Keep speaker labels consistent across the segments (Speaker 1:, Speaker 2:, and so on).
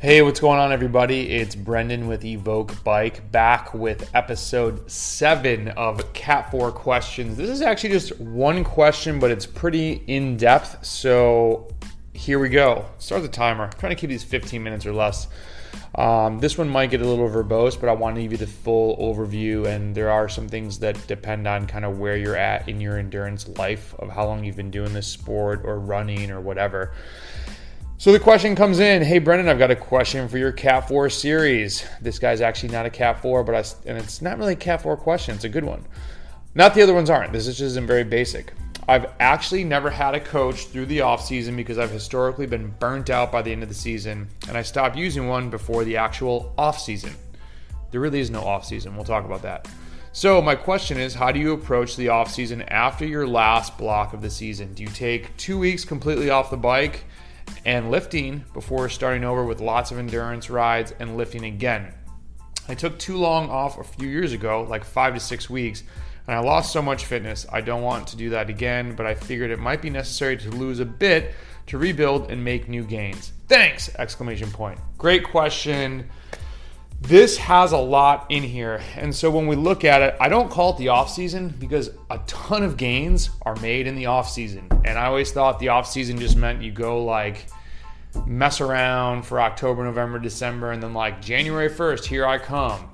Speaker 1: Hey, what's going on, everybody? It's Brendan with Evoke Bike back with episode seven of Cat 4 Questions. This is actually just one question, but it's pretty in depth. So here we go. Start the timer. I'm trying to keep these 15 minutes or less. Um, this one might get a little verbose, but I want to give you the full overview. And there are some things that depend on kind of where you're at in your endurance life, of how long you've been doing this sport or running or whatever. So the question comes in, hey Brendan, I've got a question for your Cat 4 series. This guy's actually not a Cat 4, but I, and it's not really a Cat 4 question. It's a good one. Not the other ones aren't. This is just very basic. I've actually never had a coach through the off season because I've historically been burnt out by the end of the season, and I stopped using one before the actual off season. There really is no off season. We'll talk about that. So my question is, how do you approach the off season after your last block of the season? Do you take two weeks completely off the bike? And lifting before starting over with lots of endurance rides and lifting again. I took too long off a few years ago, like five to six weeks, and I lost so much fitness. I don't want to do that again, but I figured it might be necessary to lose a bit to rebuild and make new gains. Thanks! Exclamation point. Great question. This has a lot in here. And so when we look at it, I don't call it the off season because a ton of gains are made in the off season. And I always thought the off season just meant you go like mess around for October, November, December, and then like January 1st, here I come.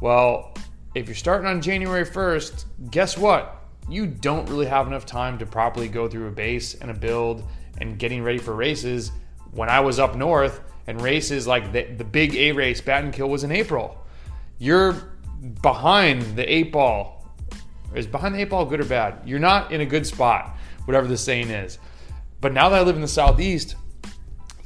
Speaker 1: Well, if you're starting on January 1st, guess what? You don't really have enough time to properly go through a base and a build and getting ready for races. When I was up north, and races like the, the big A race, Battenkill was in April. You're behind the eight ball. Is behind the eight ball good or bad? You're not in a good spot, whatever the saying is. But now that I live in the southeast,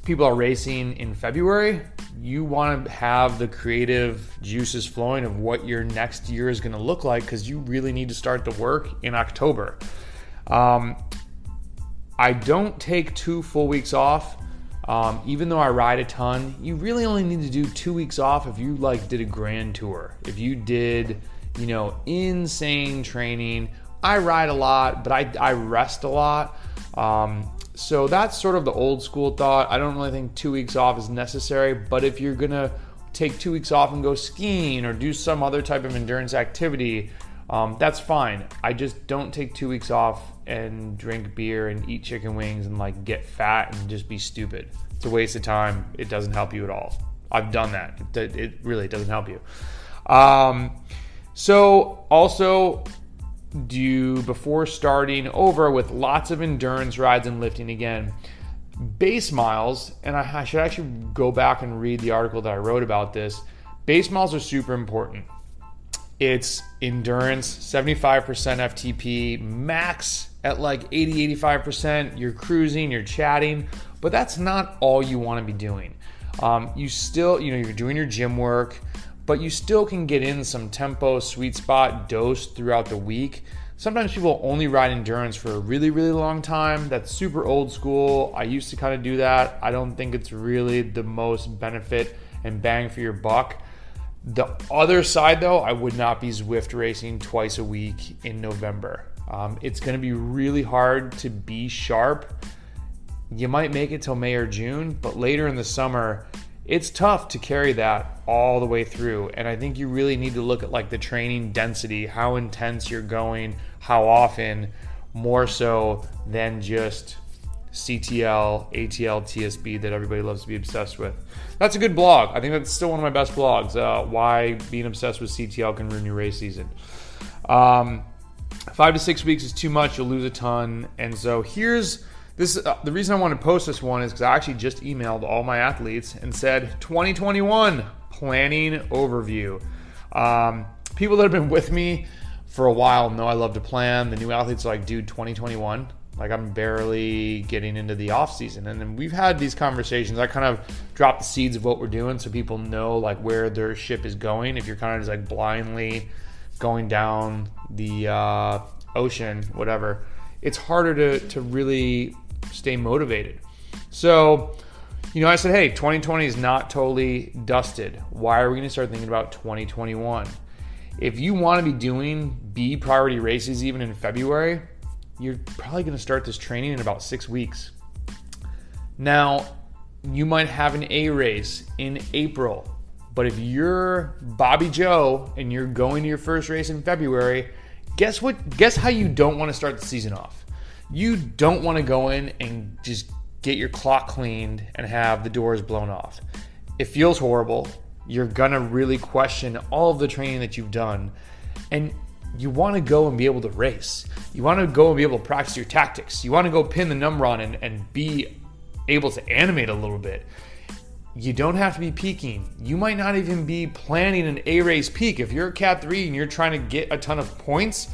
Speaker 1: people are racing in February. You want to have the creative juices flowing of what your next year is going to look like because you really need to start the work in October. Um, I don't take two full weeks off um, even though I ride a ton, you really only need to do two weeks off if you like did a grand tour. If you did, you know, insane training. I ride a lot, but I, I rest a lot. Um, so that's sort of the old school thought. I don't really think two weeks off is necessary, but if you're gonna take two weeks off and go skiing or do some other type of endurance activity, um, that's fine. I just don't take two weeks off and drink beer and eat chicken wings and like get fat and just be stupid. It's a waste of time. It doesn't help you at all. I've done that. It, it really doesn't help you. Um, so also do before starting over with lots of endurance rides and lifting again base miles and I, I should actually go back and read the article that i wrote about this base miles are super important it's endurance, 75% FTP, max at like 80, 85%. You're cruising, you're chatting, but that's not all you want to be doing. Um, you still, you know, you're doing your gym work, but you still can get in some tempo, sweet spot, dose throughout the week. Sometimes people only ride endurance for a really, really long time. That's super old school. I used to kind of do that. I don't think it's really the most benefit and bang for your buck. The other side, though, I would not be Zwift racing twice a week in November. Um, it's going to be really hard to be sharp. You might make it till May or June, but later in the summer, it's tough to carry that all the way through. And I think you really need to look at like the training density, how intense you're going, how often, more so than just CTL, ATL, TSB that everybody loves to be obsessed with. That's a good blog. I think that's still one of my best blogs. Uh, why being obsessed with CTL can ruin your race season. Um, five to six weeks is too much. You'll lose a ton. And so here's this. Uh, the reason I want to post this one is because I actually just emailed all my athletes and said 2021 planning overview. Um, people that have been with me for a while know I love to plan. The new athletes are like, dude, 2021 like I'm barely getting into the off season. And then we've had these conversations. I kind of drop the seeds of what we're doing so people know like where their ship is going. If you're kind of just like blindly going down the uh, ocean, whatever, it's harder to, to really stay motivated. So, you know, I said, hey, 2020 is not totally dusted. Why are we going to start thinking about 2021? If you want to be doing B priority races even in February, you're probably going to start this training in about six weeks. Now, you might have an A race in April. But if you're Bobby Joe and you're going to your first race in February, guess what? Guess how you don't want to start the season off? You don't want to go in and just get your clock cleaned and have the doors blown off. It feels horrible. You're going to really question all of the training that you've done. And you want to go and be able to race. You want to go and be able to practice your tactics. You want to go pin the number on and, and be able to animate a little bit. You don't have to be peaking. You might not even be planning an A race peak. If you're a Cat 3 and you're trying to get a ton of points,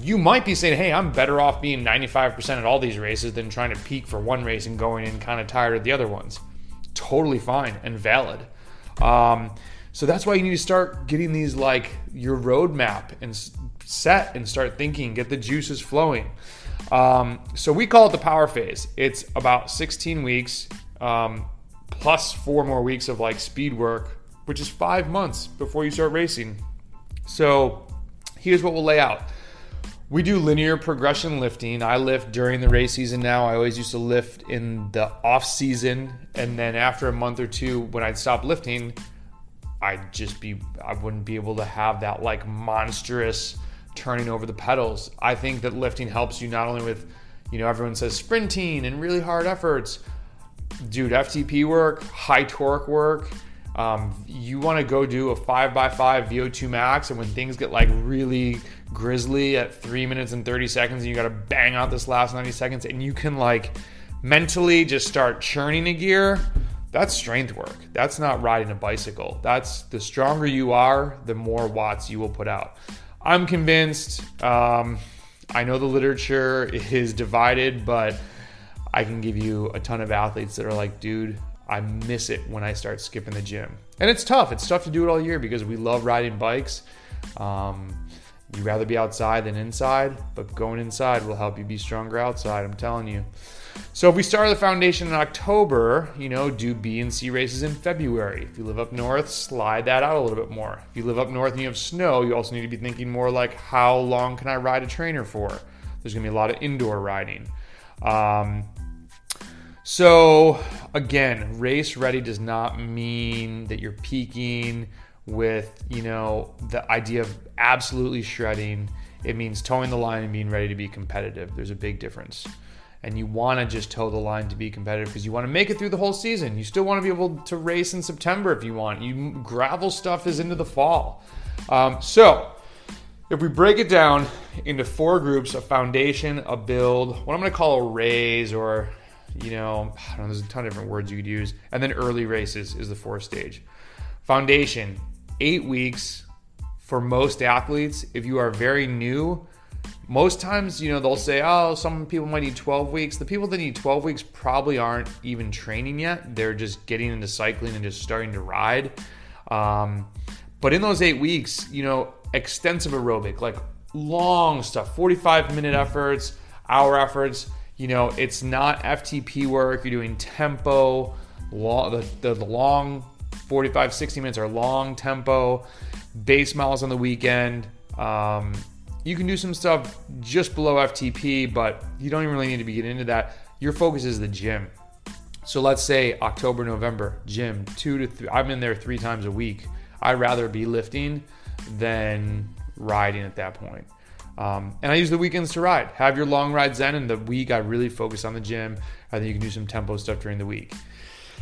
Speaker 1: you might be saying, hey, I'm better off being 95% at all these races than trying to peak for one race and going in kind of tired of the other ones. Totally fine and valid. Um, so that's why you need to start getting these like your roadmap and set and start thinking, get the juices flowing. Um, so we call it the power phase. It's about 16 weeks um, plus four more weeks of like speed work, which is five months before you start racing. So here's what we'll lay out. We do linear progression lifting. I lift during the race season now. I always used to lift in the off season. And then after a month or two, when I'd stop lifting, I'd just be, I wouldn't be able to have that like monstrous turning over the pedals. I think that lifting helps you not only with, you know, everyone says sprinting and really hard efforts. Dude, FTP work, high torque work. Um, you want to go do a 5x5 VO2 max, and when things get like really grisly at three minutes and 30 seconds, and you got to bang out this last 90 seconds, and you can like mentally just start churning a gear, that's strength work. That's not riding a bicycle. That's the stronger you are, the more watts you will put out. I'm convinced. Um, I know the literature is divided, but I can give you a ton of athletes that are like, dude, I miss it when I start skipping the gym. And it's tough. It's tough to do it all year because we love riding bikes. Um, you'd rather be outside than inside, but going inside will help you be stronger outside. I'm telling you. So if we start the foundation in October, you know, do B and C races in February. If you live up north, slide that out a little bit more. If you live up north and you have snow, you also need to be thinking more like how long can I ride a trainer for? There's to be a lot of indoor riding. Um, so again, race ready does not mean that you're peaking with, you know, the idea of absolutely shredding. It means toeing the line and being ready to be competitive. There's a big difference and you want to just toe the line to be competitive because you want to make it through the whole season. You still want to be able to race in September if you want. You gravel stuff is into the fall. Um, so if we break it down into four groups: a foundation, a build, what I'm going to call a raise, or you know, know, there's a ton of different words you could use, and then early races is the fourth stage. Foundation, eight weeks for most athletes. If you are very new, most times, you know, they'll say, oh, some people might need 12 weeks. The people that need 12 weeks probably aren't even training yet. They're just getting into cycling and just starting to ride. Um, but in those eight weeks, you know, extensive aerobic, like long stuff, 45 minute efforts, hour efforts. You know, it's not FTP work. You're doing tempo, long, the, the, the long 45, 60 minutes are long tempo, base miles on the weekend. Um, you can do some stuff just below FTP, but you don't even really need to be getting into that. Your focus is the gym. So let's say October, November, gym, two to three. I'm in there three times a week. I'd rather be lifting than riding at that point. Um, and I use the weekends to ride. Have your long rides then, and the week I really focus on the gym. I think you can do some tempo stuff during the week.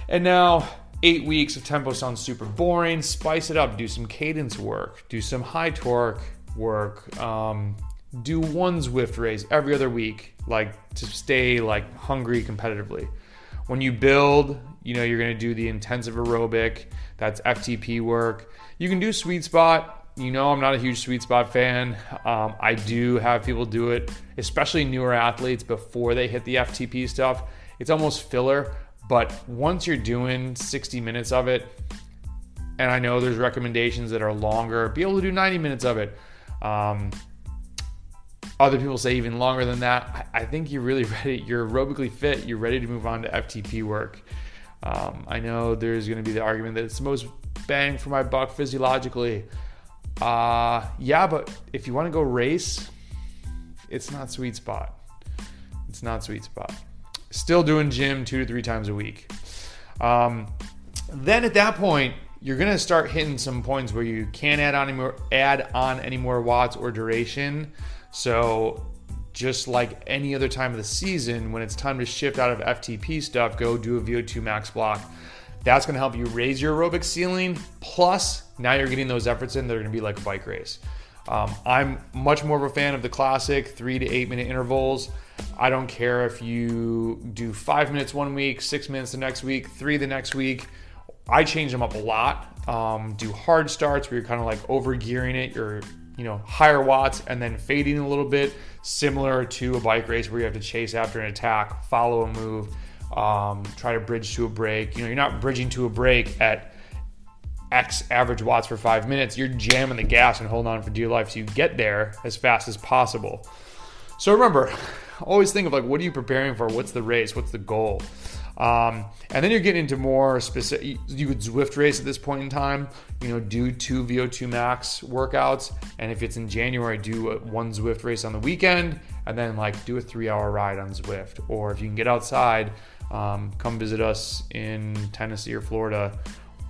Speaker 1: And now, eight weeks of tempo sounds super boring. Spice it up. Do some cadence work. Do some high torque work. Um, do one Zwift race every other week, like to stay like hungry competitively. When you build, you know you're going to do the intensive aerobic. That's FTP work. You can do sweet spot. You know I'm not a huge sweet spot fan. Um, I do have people do it, especially newer athletes before they hit the FTP stuff. It's almost filler, but once you're doing 60 minutes of it, and I know there's recommendations that are longer, be able to do 90 minutes of it. Um, other people say even longer than that. I think you're really ready. You're aerobically fit. You're ready to move on to FTP work. Um, I know there's going to be the argument that it's the most bang for my buck physiologically. Uh, yeah, but if you want to go race, it's not sweet spot. It's not sweet spot. Still doing gym two to three times a week. Um, then at that point, you're gonna start hitting some points where you can't add on any more add on any more watts or duration. So just like any other time of the season, when it's time to shift out of FTP stuff, go do a VO2 max block. That's gonna help you raise your aerobic ceiling. Plus, now you're getting those efforts in. They're gonna be like a bike race. Um, I'm much more of a fan of the classic three to eight minute intervals. I don't care if you do five minutes one week, six minutes the next week, three the next week. I change them up a lot. Um, do hard starts where you're kind of like over gearing it. You're you know higher watts and then fading a little bit, similar to a bike race where you have to chase after an attack, follow a move, um, try to bridge to a break. You know, you're not bridging to a break at X average watts for five minutes. You're jamming the gas and holding on for dear life so you get there as fast as possible. So remember, always think of like, what are you preparing for? What's the race? What's the goal? Um, and then you're getting into more specific. You could Zwift race at this point in time. You know, do two VO2 max workouts, and if it's in January, do one Zwift race on the weekend, and then like do a three-hour ride on Zwift. Or if you can get outside, um, come visit us in Tennessee or Florida.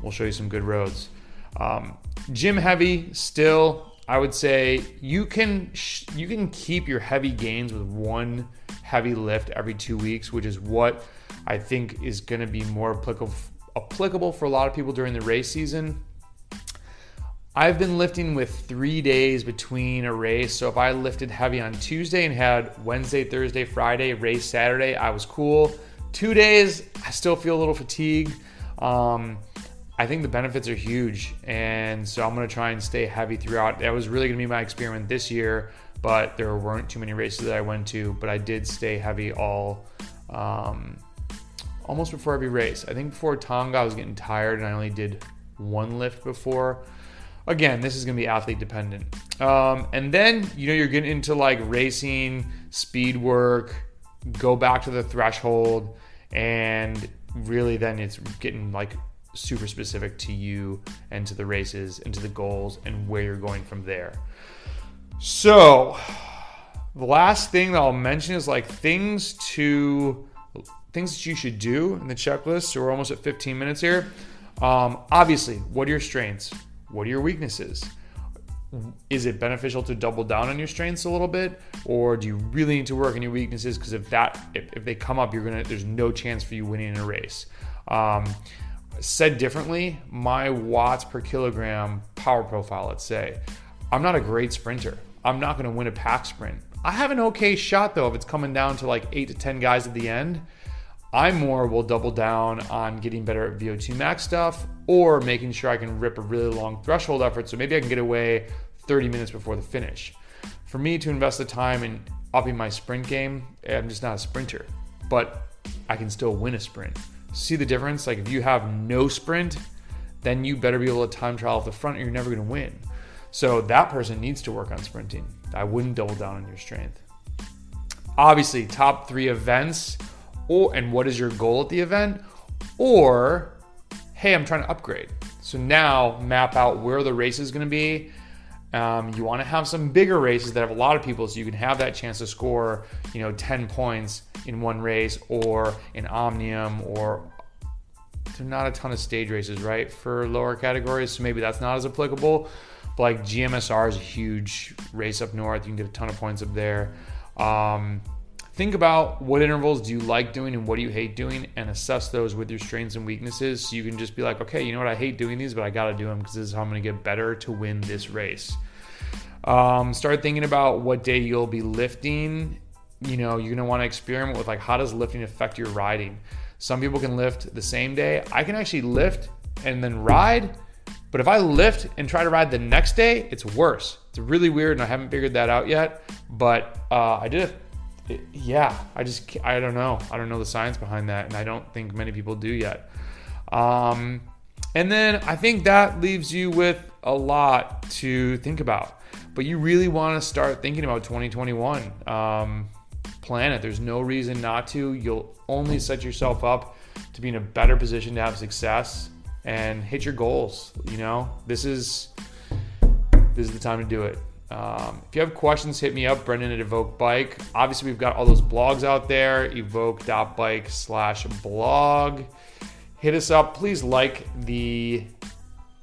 Speaker 1: We'll show you some good roads. Um, gym heavy still. I would say you can you can keep your heavy gains with one heavy lift every two weeks, which is what I think is going to be more applicable applicable for a lot of people during the race season. I've been lifting with three days between a race. So if I lifted heavy on Tuesday and had Wednesday, Thursday, Friday, race Saturday, I was cool. Two days, I still feel a little fatigued. Um, I think the benefits are huge. And so I'm going to try and stay heavy throughout. That was really going to be my experiment this year, but there weren't too many races that I went to. But I did stay heavy all. Um, almost before every race. I think before Tonga, I was getting tired and I only did one lift before. Again, this is going to be athlete dependent. Um, and then, you know, you're getting into like racing, speed work, go back to the threshold, and really then it's getting like super specific to you and to the races and to the goals and where you're going from there. So, the last thing that I'll mention is like things to things that you should do in the checklist. So we're almost at 15 minutes here. Um, obviously, what are your strengths? What are your weaknesses? Is it beneficial to double down on your strengths a little bit, or do you really need to work on your weaknesses? Because if that if, if, they come up, you're gonna there's no chance for you winning in a race. Um, said differently, my watts per kilogram power profile, let's say, I'm not a great sprinter. I'm not going to win a pack sprint. I have an okay shot though if it's coming down to like eight to 10 guys at the end. I more will double down on getting better at VO2 max stuff or making sure I can rip a really long threshold effort so maybe I can get away 30 minutes before the finish. For me to invest the time in upping my sprint game, I'm just not a sprinter, but I can still win a sprint. See the difference? Like if you have no sprint, then you better be able to time trial off the front or you're never going to win. So that person needs to work on sprinting. I wouldn't double down on your strength. Obviously, top three events or and what is your goal at the event or hey i'm trying to upgrade so now map out where the race is going to be um, you want to have some bigger races that have a lot of people so you can have that chance to score you know 10 points in one race or in omnium or there's not a ton of stage races right for lower categories so maybe that's not as applicable. But like gmsr is a huge race up north. You can get a ton of points up there. Um, Think about what intervals do you like doing and what do you hate doing, and assess those with your strengths and weaknesses. So you can just be like, okay, you know what, I hate doing these, but I got to do them because this is how I'm going to get better to win this race. Um, start thinking about what day you'll be lifting. You know, you're going to want to experiment with like how does lifting affect your riding. Some people can lift the same day. I can actually lift and then ride. But if I lift and try to ride the next day, it's worse. It's really weird, and I haven't figured that out yet. But uh, I did a it, yeah, I just I don't know. I don't know the science behind that, and I don't think many people do yet. Um, and then I think that leaves you with a lot to think about. But you really want to start thinking about 2021. Um, plan it. There's no reason not to. You'll only set yourself up to be in a better position to have success and hit your goals. You know, this is this is the time to do it. Um, if you have questions, hit me up, Brendan at Evoke Bike. Obviously, we've got all those blogs out there, evoke.bike slash blog. hit us up. Please like the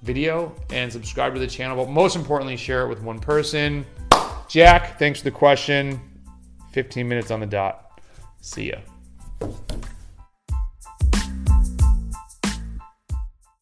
Speaker 1: video and subscribe to the channel, but most importantly, share it with one person. Jack, thanks for the question. 15 minutes on the dot. See ya.